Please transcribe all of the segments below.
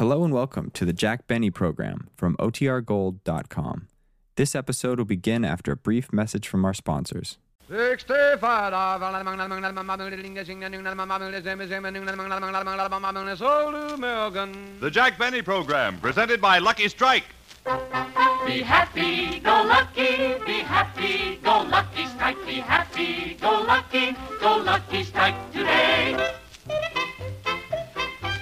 Hello and welcome to the Jack Benny program from OTRGold.com. This episode will begin after a brief message from our sponsors. The Jack Benny Program, presented by Lucky Strike. Be happy, go lucky, be happy, go lucky strike, be happy, go lucky, go lucky strike today.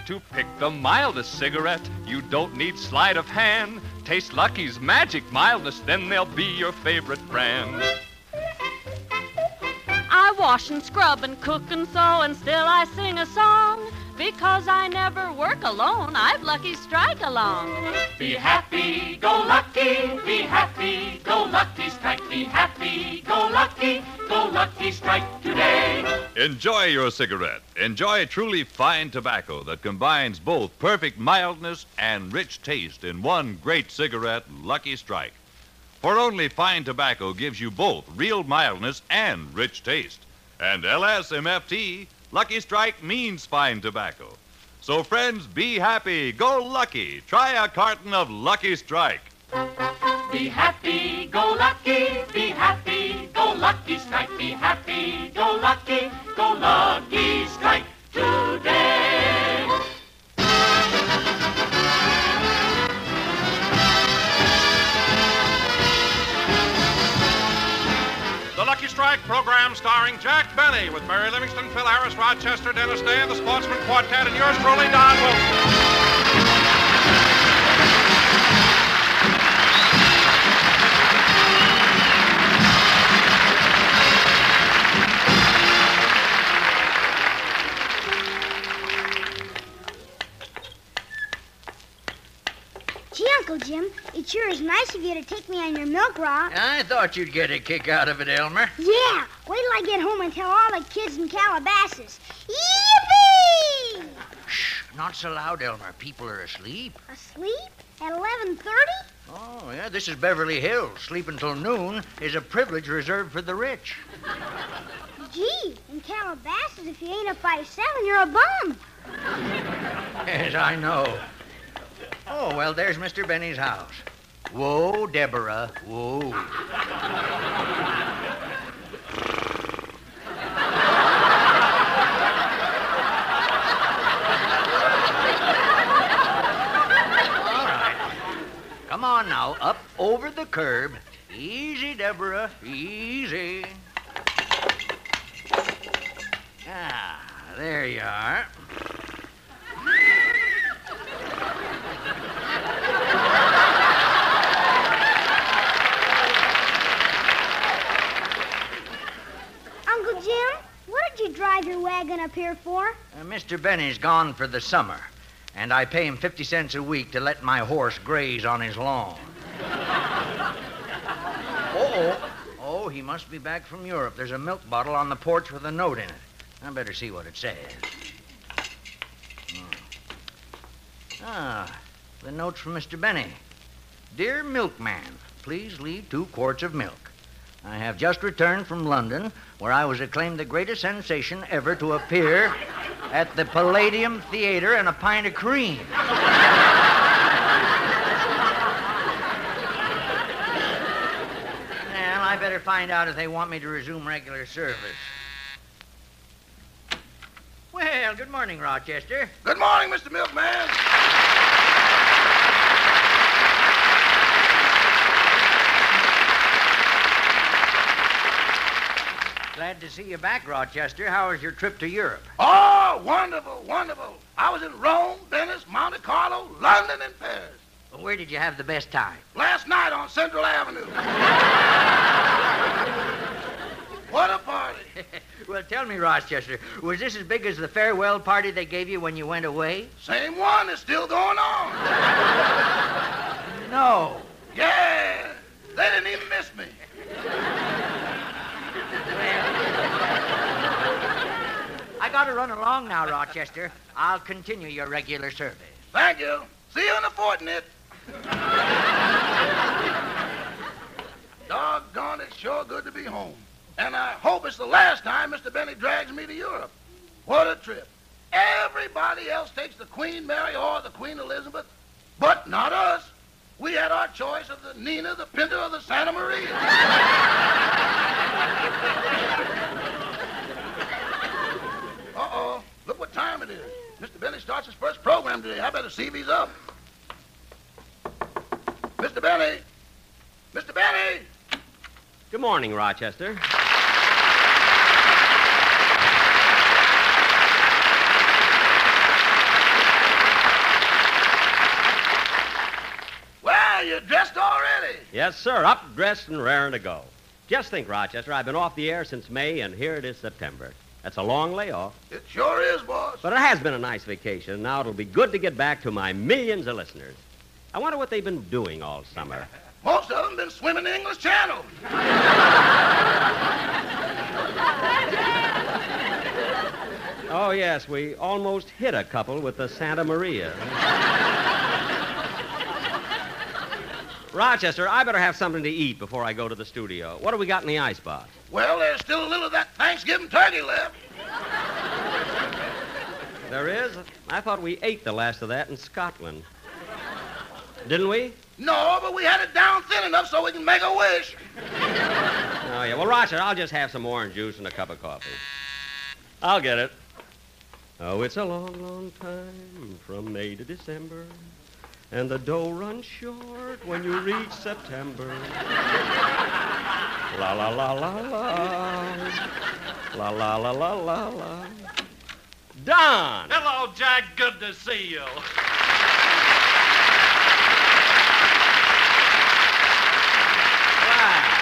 To pick the mildest cigarette, you don't need sleight of hand. Taste Lucky's magic mildness, then they'll be your favorite brand. I wash and scrub and cook and sew, and still I sing a song. Because I never work alone, I've Lucky Strike along. Be happy, go lucky, be happy, go lucky strike, be happy, go lucky, go lucky strike today. Enjoy your cigarette. Enjoy truly fine tobacco that combines both perfect mildness and rich taste in one great cigarette, Lucky Strike. For only fine tobacco gives you both real mildness and rich taste. And LSMFT, Lucky Strike means fine tobacco. So, friends, be happy, go lucky. Try a carton of Lucky Strike. Be happy, go lucky, be happy, go lucky strike, be happy, go lucky, go lucky strike today. Strike program starring Jack Benny with Mary Livingstone, Phil Harris, Rochester, Dennis Day, and the Sportsmen Quartet, and yours truly, Don Wilson. Is nice of you to take me on your milk raw. I thought you'd get a kick out of it, Elmer. Yeah, wait till I get home and tell all the kids in Calabasas. Yippee! Shh, not so loud, Elmer. People are asleep. Asleep at 11:30? Oh, yeah, this is Beverly Hills. Sleep until noon is a privilege reserved for the rich. Gee, in Calabasas, if you ain't up by seven, you're a bum. Yes, I know. Oh, well, there's Mr. Benny's house. Whoa, Deborah. Whoa. Come on now, up over the curb. Easy, Deborah. Easy. Ah, there you are. Uncle Jim, what did you drive your wagon up here for? Uh, Mr. Benny's gone for the summer, and I pay him 50 cents a week to let my horse graze on his lawn. oh, oh, he must be back from Europe. There's a milk bottle on the porch with a note in it. I better see what it says. Hmm. Ah, the note's from Mr. Benny. Dear milkman, please leave two quarts of milk. I have just returned from London, where I was acclaimed the greatest sensation ever to appear at the Palladium Theater and a pint of cream. Well, I better find out if they want me to resume regular service. Well, good morning, Rochester. Good morning, Mr. Milkman. Glad to see you back, Rochester. How was your trip to Europe? Oh, wonderful, wonderful. I was in Rome, Venice, Monte Carlo, London, and Paris. Well, where did you have the best time? Last night on Central Avenue. what a party. well, tell me, Rochester, was this as big as the farewell party they gave you when you went away? Same one is still going on. No. Yeah, they didn't even miss me. I got to run along now, Rochester. I'll continue your regular service. Thank you. See you in a fortnight. Doggone, it's sure good to be home. And I hope it's the last time Mr. Benny drags me to Europe. What a trip. Everybody else takes the Queen Mary or the Queen Elizabeth, but not us. We had our choice of the Nina, the Pinta, or the Santa Maria. Uh-oh. Look what time it is. Mr. Benny starts his first program today. I better see if he's up. Mr. Benny! Mr. Benny! Good morning, Rochester. Well, you're dressed already. Yes, sir. Up, dressed, and raring to go. Just think, Rochester, I've been off the air since May, and here it is September. That's a long layoff. It sure is, boss. But it has been a nice vacation. Now it'll be good to get back to my millions of listeners. I wonder what they've been doing all summer. Most of them been swimming the English Channel. Oh, yes, we almost hit a couple with the Santa Maria. Rochester, I better have something to eat before I go to the studio. What do we got in the icebox? Well, there's still a little of that Thanksgiving turkey left. There is? I thought we ate the last of that in Scotland. Didn't we? No, but we had it down thin enough so we can make a wish. Oh, yeah. Well, Rochester, I'll just have some orange juice and a cup of coffee. I'll get it. Oh, it's a long, long time from May to December, and the dough runs short when you reach September. La la la la la. La la la la la la. Don! Hello, Jack. Good to see you. Wow.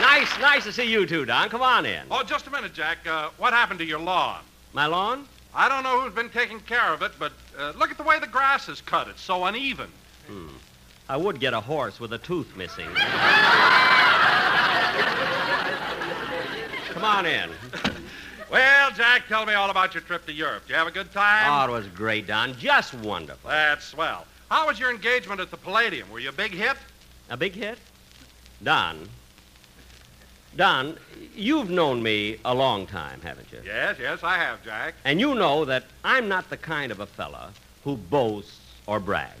Nice, nice to see you too, Don. Come on in. Oh, just a minute, Jack. Uh, what happened to your lawn? My lawn? I don't know who's been taking care of it, but uh, look at the way the grass is cut. It's so uneven. Hmm. I would get a horse with a tooth missing. Come on in. Well, Jack, tell me all about your trip to Europe. Did you have a good time? Oh, it was great, Don. Just wonderful. That's swell. How was your engagement at the Palladium? Were you a big hit? A big hit? Don. Don, you've known me a long time, haven't you? Yes, yes, I have, Jack. And you know that I'm not the kind of a fella who boasts or brags.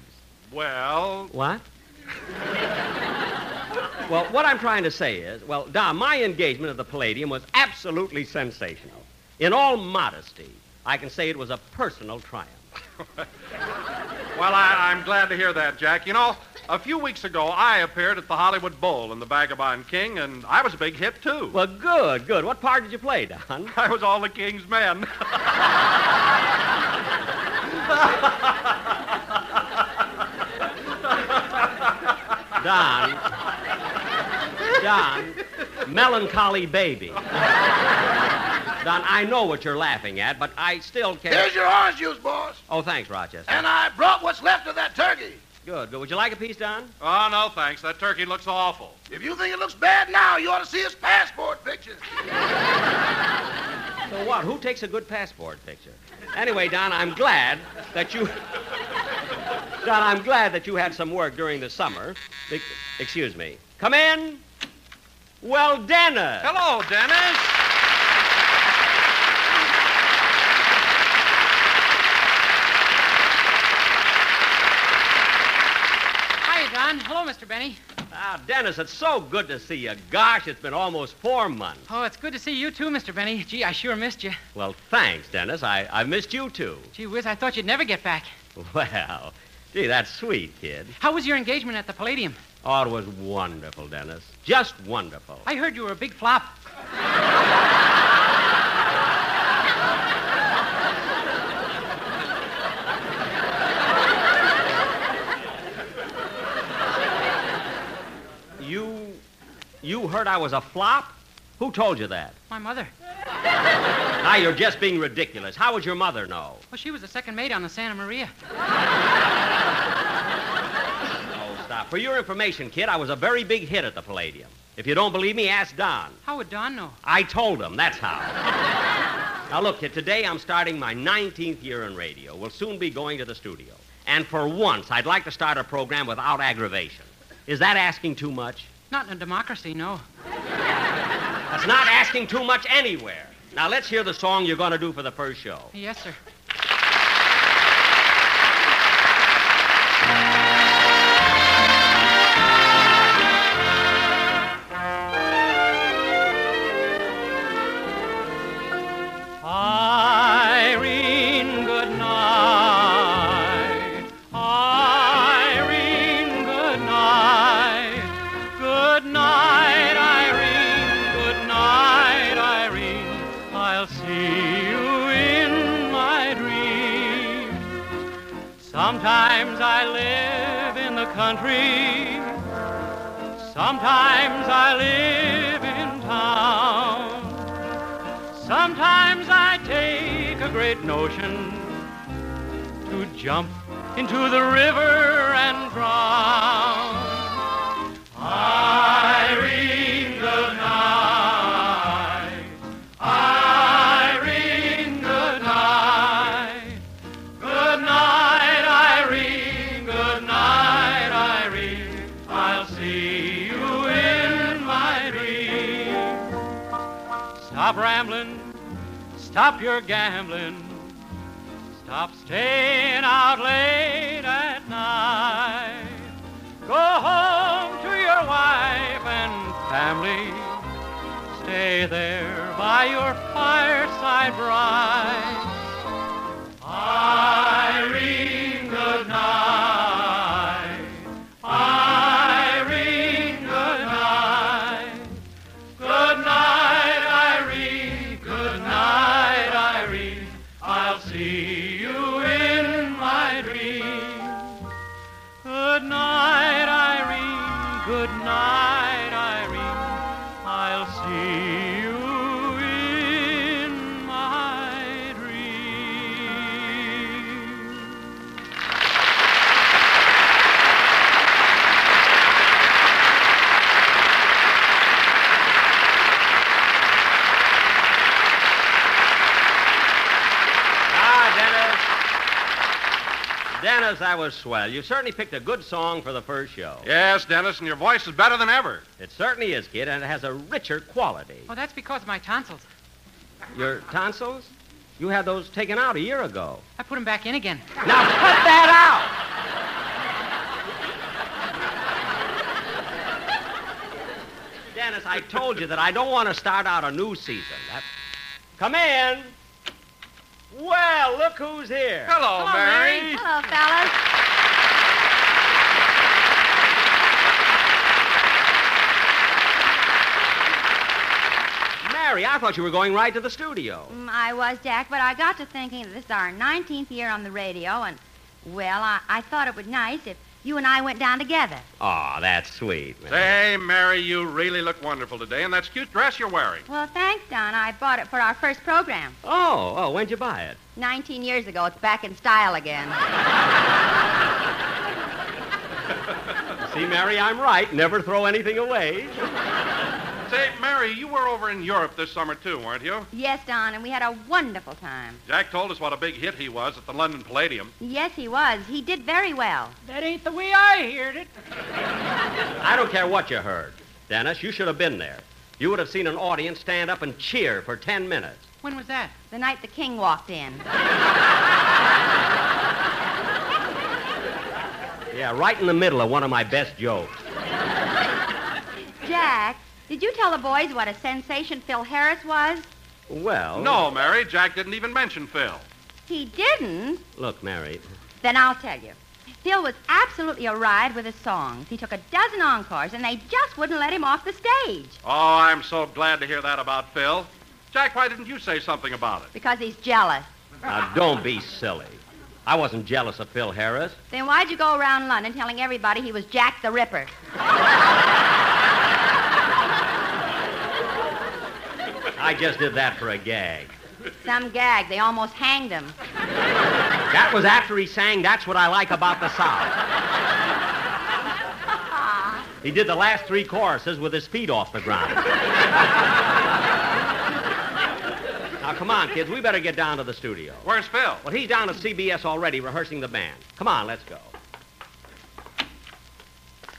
Well, What? well, what I'm trying to say is, well, Don, my engagement at the Palladium was absolutely sensational. In all modesty, I can say it was a personal triumph. well, I, I'm glad to hear that, Jack. You know, a few weeks ago, I appeared at the Hollywood Bowl in The Vagabond King, and I was a big hit, too. Well, good, good. What part did you play, Don? I was all the king's men. Don. Don. Melancholy baby. Don, I know what you're laughing at, but I still can't. Here's your orange juice, boss. Oh, thanks, Rochester. And I brought what's left of that turkey. Good, good. Would you like a piece, Don? oh, no, thanks. That turkey looks awful. If you think it looks bad now, you ought to see his passport picture. So what? Who takes a good passport picture? Anyway, Don, I'm glad that you. Don, I'm glad that you had some work during the summer. Be- Excuse me. Come in. Well, Dennis. Hello, Dennis. Don. Hello, Mr. Benny. Ah, Dennis, it's so good to see you. Gosh, it's been almost four months. Oh, it's good to see you too, Mr. Benny. Gee, I sure missed you. Well, thanks, Dennis. I, I've missed you, too. Gee whiz, I thought you'd never get back. Well, gee, that's sweet, kid. How was your engagement at the Palladium? Oh, it was wonderful, Dennis. Just wonderful. I heard you were a big flop. You. You heard I was a flop? Who told you that? My mother. Now, you're just being ridiculous. How would your mother know? Well, she was the second mate on the Santa Maria. Oh, stop. For your information, kid, I was a very big hit at the Palladium. If you don't believe me, ask Don. How would Don know? I told him, that's how. now, look, kid, today I'm starting my 19th year in radio. We'll soon be going to the studio. And for once, I'd like to start a program without aggravation. Is that asking too much? Not in a democracy, no. That's not asking too much anywhere. Now, let's hear the song you're going to do for the first show. Yes, sir. Country. Sometimes I live in town. Sometimes I take a great notion to jump into the river and drown. Irene, Stop rambling. Stop your gambling. Stop staying out late at night. Go home to your wife and family. Stay there by your fireside bright. Irene, good night. Dennis. Dennis, that was swell. You certainly picked a good song for the first show. Yes, Dennis, and your voice is better than ever. It certainly is, kid, and it has a richer quality. Oh, that's because of my tonsils. Your tonsils? You had those taken out a year ago. I put them back in again. Now cut that out! Dennis, I told you that I don't want to start out a new season. That... Come in. Well, look who's here. Hello, Mary. Hello, fellas. Mary, I thought you were going right to the studio. Mm, I was, Jack, but I got to thinking that this is our 19th year on the radio, and, well, I, I thought it would be nice if you and I went down together. Oh, that's sweet. Mary. Say, Mary, you really look wonderful today, and that cute dress you're wearing. Well, thanks, Don. I bought it for our first program. Oh, oh, when'd you buy it? 19 years ago. It's back in style again. See, Mary, I'm right. Never throw anything away. Say, Mary, you were over in Europe this summer, too, weren't you? yes, Don, and we had a wonderful time. Jack told us what a big hit he was at the London Palladium. Yes, he was. He did very well. That ain't the way I heard it. I don't care what you heard. Dennis, you should have been there. You would have seen an audience stand up and cheer for 10 minutes. When was that? The night the king walked in. Yeah, right in the middle of one of my best jokes. Jack, did you tell the boys what a sensation Phil Harris was? Well. No, Mary, Jack didn't even mention Phil. He didn't? Look, Mary. Then I'll tell you. Phil was absolutely a ride with his songs. He took a dozen encores, and they just wouldn't let him off the stage Oh, I'm so glad to hear that about Phil. Jack, why didn't you say something about it? because he's jealous. Now, don't be silly. I wasn't jealous of Phil Harris. Then why'd you go around London telling everybody he was Jack the Ripper? I just did that for a gag. Some gag. They almost hanged him. That was after he sang That's What I Like About the South. He did the last three choruses with his feet off the ground. now, come on, kids. We better get down to the studio. Where's Phil? Well, he's down at CBS already rehearsing the band. Come on, let's go.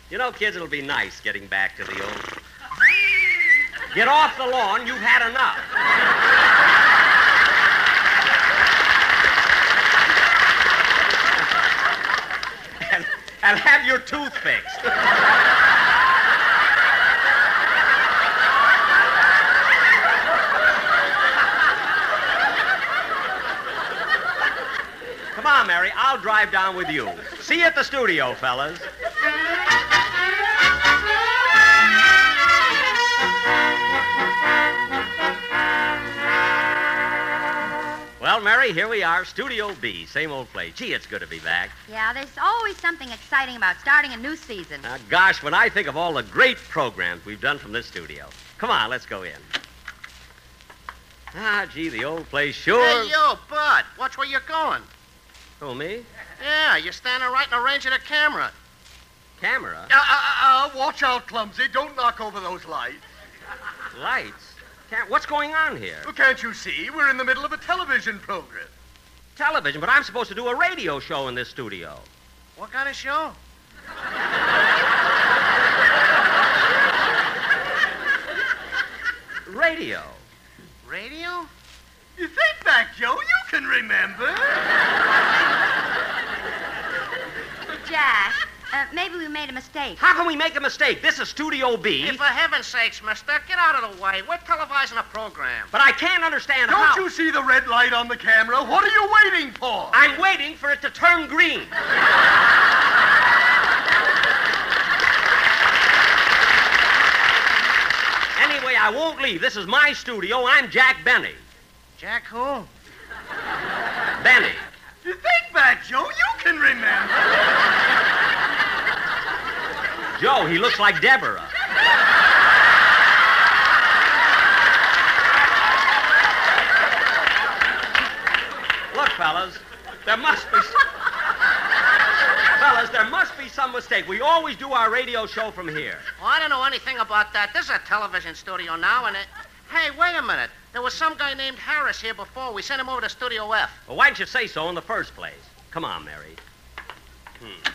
You know, kids, it'll be nice getting back to the old. Get off the lawn. You've had enough. and, and have your tooth fixed. Come on, Mary. I'll drive down with you. See you at the studio, fellas. Well, Well, Mary, here we are, Studio B, same old place. Gee, it's good to be back. Yeah, there's always something exciting about starting a new season. Now, gosh, when I think of all the great programs we've done from this studio. Come on, let's go in. Ah, gee, the old place sure. Hey, you, Bud. Watch where you're going. Who, me? Yeah, you're standing right in the range of the camera. Camera? Uh, uh, uh, watch out, Clumsy. Don't knock over those lights. Lights? Cam- What's going on here? Well, can't you see? We're in the middle of a television program. Television, but I'm supposed to do a radio show in this studio. What kind of show? Radio. Radio? You think back, Joe. You can remember. Jack, uh, maybe we made a mistake. How can we make a mistake? This is Studio B. Hey, for heaven's sakes, mister, get out of the way. We're televising a program. But I can't understand Don't how. you see the red light on the camera? What are you waiting for? I'm waiting for it to turn green. anyway, I won't leave. This is my studio. I'm Jack Benny. Jack who? Benny. You think back, Joe. You can remember. Joe, he looks like Deborah. Look, fellas, there must be. fellas, there must be some mistake. We always do our radio show from here. Well, I don't know anything about that. This is a television studio now, and it. Hey, wait a minute. There was some guy named Harris here before. We sent him over to Studio F. Well, why didn't you say so in the first place? Come on, Mary. Hmm.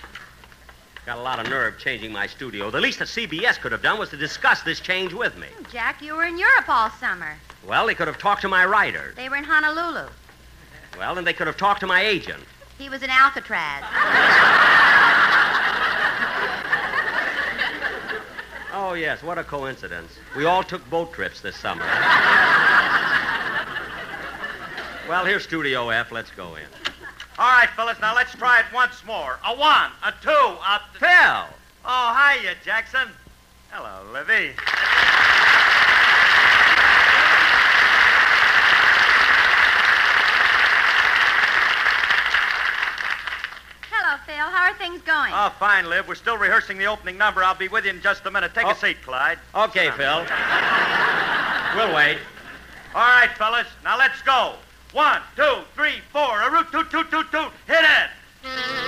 Got a lot of nerve changing my studio. The least that CBS could have done was to discuss this change with me. Jack, you were in Europe all summer. Well, they could have talked to my writer. They were in Honolulu. Well, then they could have talked to my agent. He was in Alcatraz. Oh, yes, what a coincidence. We all took boat trips this summer. well, here's Studio F. Let's go in. All right, fellas, now let's try it once more. A one, a two, a. Phil! Oh, hiya, Jackson. Hello, Livy. Hello, Phil. How are things going? Oh, fine, Liv. We're still rehearsing the opening number. I'll be with you in just a minute. Take Oh. a seat, Clyde. Okay, Phil. we'll wait. All right, fellas, now let's go. One, two, three, four. A root, toot, toot, toot, toot. Hit it.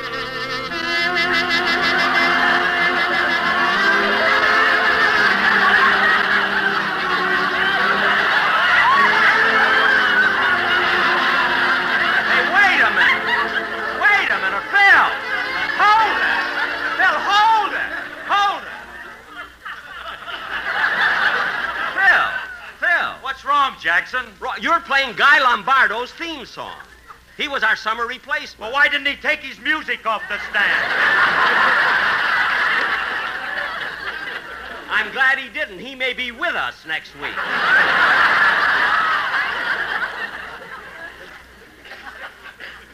Jackson? You're playing Guy Lombardo's theme song. He was our summer replacement. Well, why didn't he take his music off the stand? I'm glad he didn't. He may be with us next week.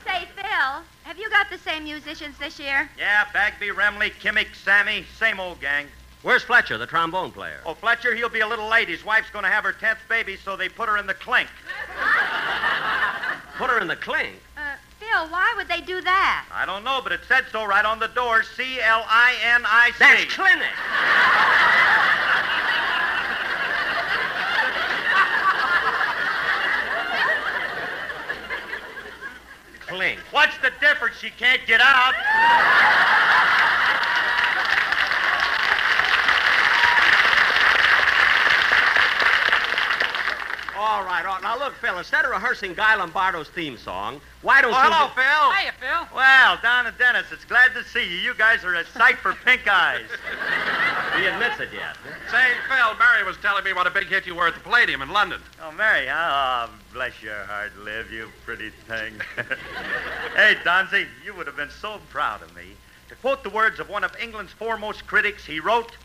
Say, Phil, have you got the same musicians this year? Yeah, Bagby, Remley, Kimmick, Sammy, same old gang. Where's Fletcher, the trombone player? Oh, Fletcher, he'll be a little late. His wife's going to have her tenth baby, so they put her in the clink. Put her in the clink. Uh, Phil, why would they do that? I don't know, but it said so right on the door. C L I N I C. That's clinic. Clink. What's the difference? She can't get out. All right, all right. Now, look, Phil, instead of rehearsing Guy Lombardo's theme song, why don't Oh, you... hello, Phil. Hiya, Phil. Well, Don and Dennis, it's glad to see you. You guys are a sight for pink eyes. He admits it yet. Say, Phil, Mary was telling me what a big hit you were at the Palladium in London. Oh, Mary, huh? Oh, bless your heart, Liv, you pretty thing. hey, Donzy, you would have been so proud of me. To quote the words of one of England's foremost critics, he wrote,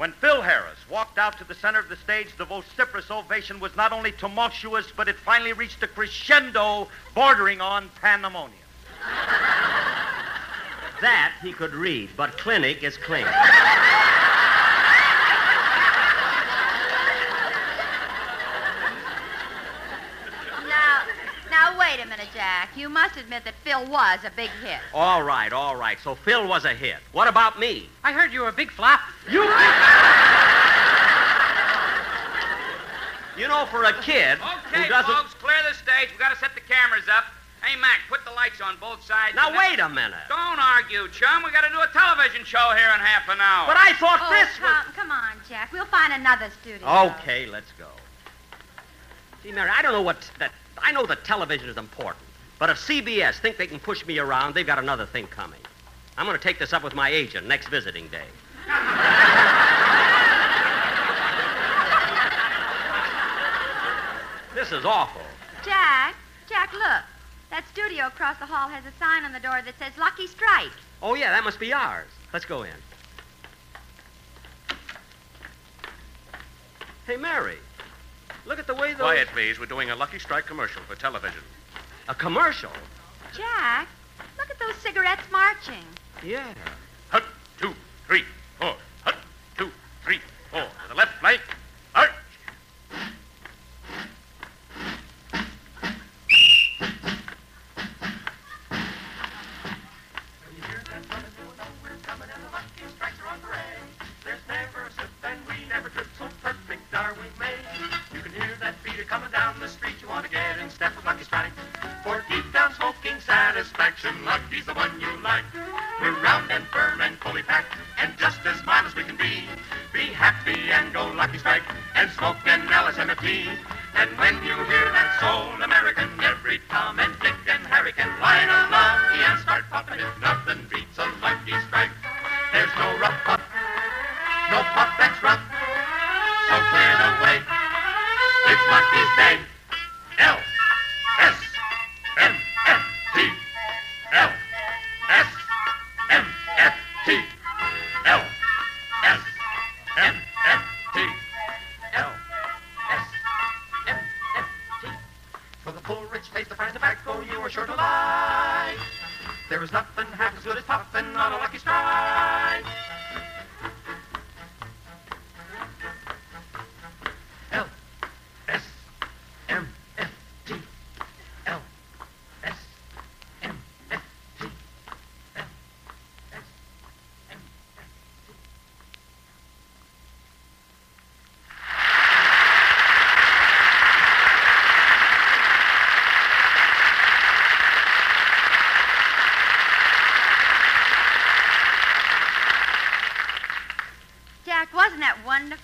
When Phil Harris walked out to the center of the stage, the vociferous ovation was not only tumultuous, but it finally reached a crescendo bordering on pandemonium. That he could read, but clinic is clean. Now, now wait a minute, Jack, you must admit that Phil was a big hit. All right, all right. So Phil was a hit. What about me? I heard you were a big flop. You. You know, for a kid Okay, who doesn't. folks, clear the stage. We've got to set the cameras up. Hey, Mac, put the lights on both sides. Now and then- wait a minute. Don't argue, chum. We got to do a television show here in half an hour. But I thought oh, this come, come on, Jack. We'll find another studio. Okay, let's go. See, Mary, I don't know what that. I know that television is important, but if CBS think they can push me around, they've got another thing coming. I'm going to take this up with my agent next visiting day. this is awful. Jack, Jack, look. That studio across the hall has a sign on the door that says Lucky Strike. Oh yeah, that must be ours. Let's go in. Hey, Mary, look at the way those. Quiet, please. We're doing a Lucky Strike commercial for television. A commercial. Jack, look at those cigarettes marching. Yeah. Hut, two, three, Nothing beats a Lucky Strike. There's no rough puff, no puff that's rough. So clear the way. It's Lucky's day. L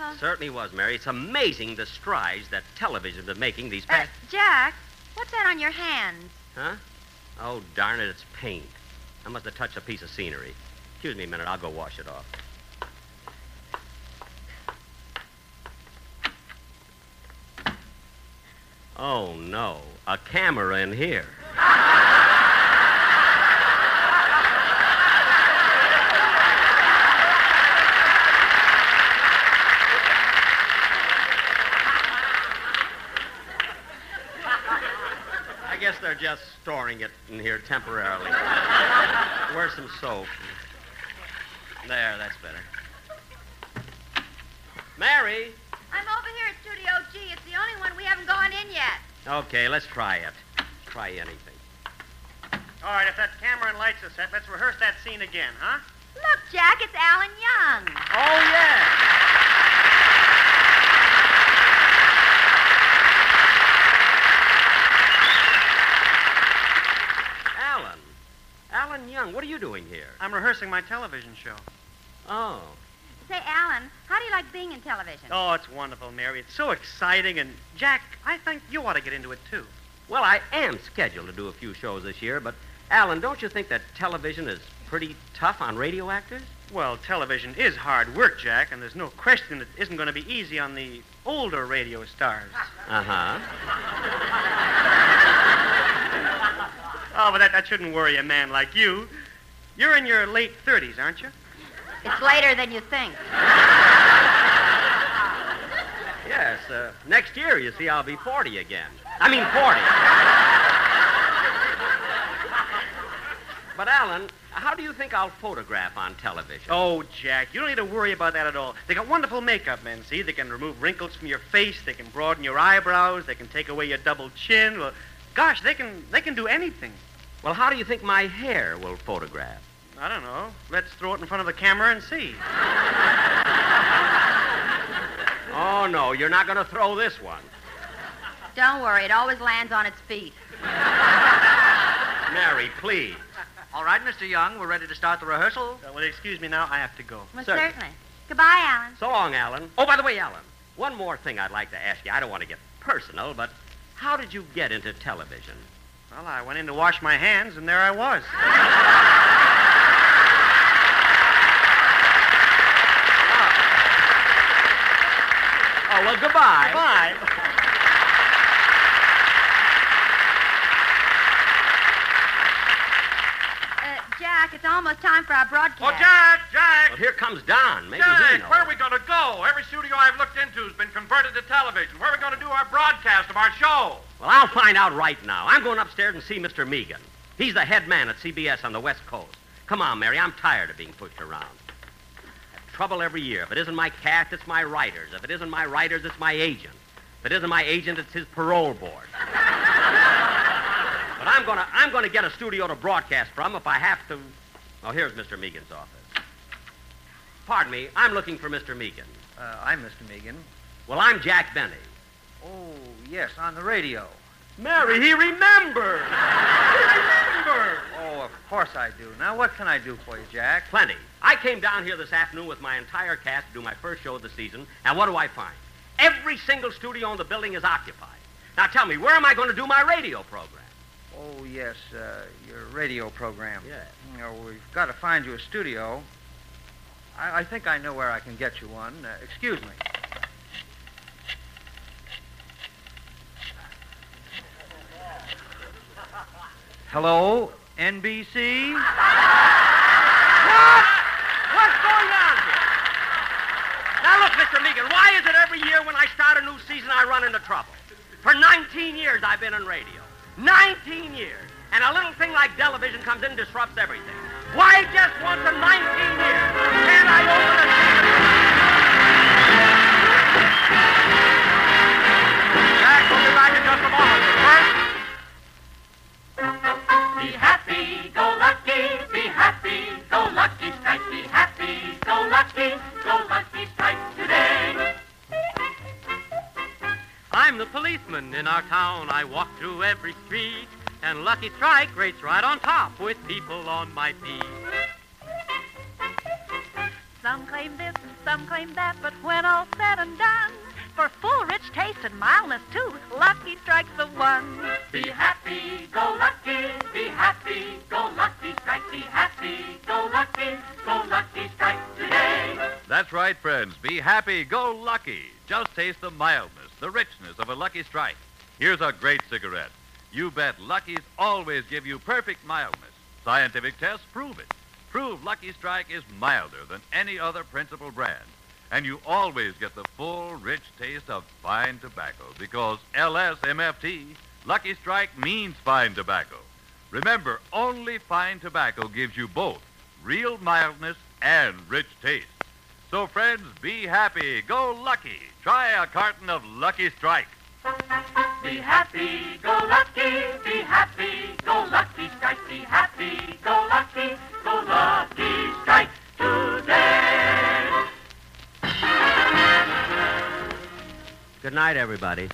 wonderful? Certainly was, Mary. It's amazing the strides that television's been making these Uh, past. Jack, what's that on your hands? Huh? Oh, darn it, it's paint. I must have touched a piece of scenery. Excuse me a minute, I'll go wash it off. Oh, no. A camera in here. Just storing it in here temporarily. Where's some soap? There, that's better. Mary! I'm over here at Studio G. It's the only one we haven't gone in yet. Okay, let's try it. Try anything. All right, if that camera and lights are set, let's rehearse that scene again, huh? Look, Jack, it's Alan Young. Oh, yeah. Alan. Alan Young, what are you doing here? I'm rehearsing my television show. Oh. Say, Alan, how do you like being in television? Oh, it's wonderful, Mary. It's so exciting. And, Jack, I think you ought to get into it, too. Well, I am scheduled to do a few shows this year, but, Alan, don't you think that television is pretty tough on radio actors? Well, television is hard work, Jack, and there's no question it isn't going to be easy on the older radio stars. Uh huh. Oh, but that, that shouldn't worry a man like you. You're in your late 30s, aren't you? It's later than you think. Yes, uh, next year, you see, I'll be 40 again. I mean, 40. but, Alan, how do you think I'll photograph on television? Oh, Jack, you don't need to worry about that at all. They got wonderful makeup men, see? They can remove wrinkles from your face, they can broaden your eyebrows, they can take away your double chin. Well, Gosh, they can they can do anything. Well, how do you think my hair will photograph? I don't know. Let's throw it in front of the camera and see. Oh, no, you're not going to throw this one. Don't worry, it always lands on its feet. Mary, please. All right, Mr. Young, we're ready to start the rehearsal. Uh, well, excuse me now. I have to go. Well, Certainly. certainly. Goodbye, Alan. So long, Alan. Oh, by the way, Alan, one more thing I'd like to ask you. I don't want to get personal, but how did you get into television? Well, I went in to wash my hands, and there I was. Oh, well, goodbye. Goodbye. Uh, Jack, it's almost time for our broadcast. Oh, Jack, Jack! Well, here comes Don. Maybe he Jack, knows. where are we going to go? Every studio I've looked into has been converted to television. Where are we going to do our broadcast of our show? Well, I'll find out right now. I'm going upstairs and see Mr. Megan. He's the head man at CBS on the West Coast. Come on, Mary. I'm tired of being pushed around. Have trouble every year. If it isn't my cast, it's my writers. If it isn't my writers, it's my agent. If it isn't my agent, it's his parole board. but I'm gonna I'm gonna get a studio to broadcast from if I have to. Oh, here's Mr. Megan's office. Pardon me, I'm looking for Mr. Megan. Uh, I'm Mr. Megan. Well, I'm Jack Benny. Oh, yes, on the radio. Mary, he remembers. he remembers. Oh, of course I do. Now, what can I do for you, Jack? Plenty. I came down here this afternoon with my entire cast to do my first show of the season, and what do I find? Every single studio in the building is occupied. Now tell me, where am I going to do my radio program? Oh, yes, uh, your radio program. Yeah. You know, we've got to find you a studio. I, I think I know where I can get you one. Uh, excuse me. Hello, NBC? What? What's going on here? Now look, Mr. Megan, why is it every year when I start a new season I run into trouble? For 19 years I've been in radio. 19 years. And a little thing like television comes in and disrupts everything. Why just once in 19 years can't I open a... Lucky Strike rates right on top with people on my feet. Some claim this and some claim that, but when all's said and done, for full rich taste and mildness too, Lucky Strike's the one. Be happy, go lucky, be happy, go lucky strike, be happy, go lucky, go lucky strike today. That's right, friends. Be happy, go lucky. Just taste the mildness, the richness of a Lucky Strike. Here's a great cigarette. You bet Lucky's always give you perfect mildness. Scientific tests prove it. Prove Lucky Strike is milder than any other principal brand. And you always get the full, rich taste of fine tobacco because LSMFT, Lucky Strike means fine tobacco. Remember, only fine tobacco gives you both real mildness and rich taste. So, friends, be happy, go lucky. Try a carton of Lucky Strike. Be happy, go lucky, be happy, go lucky strike, be happy, go lucky, go lucky strike today. Good night, everybody.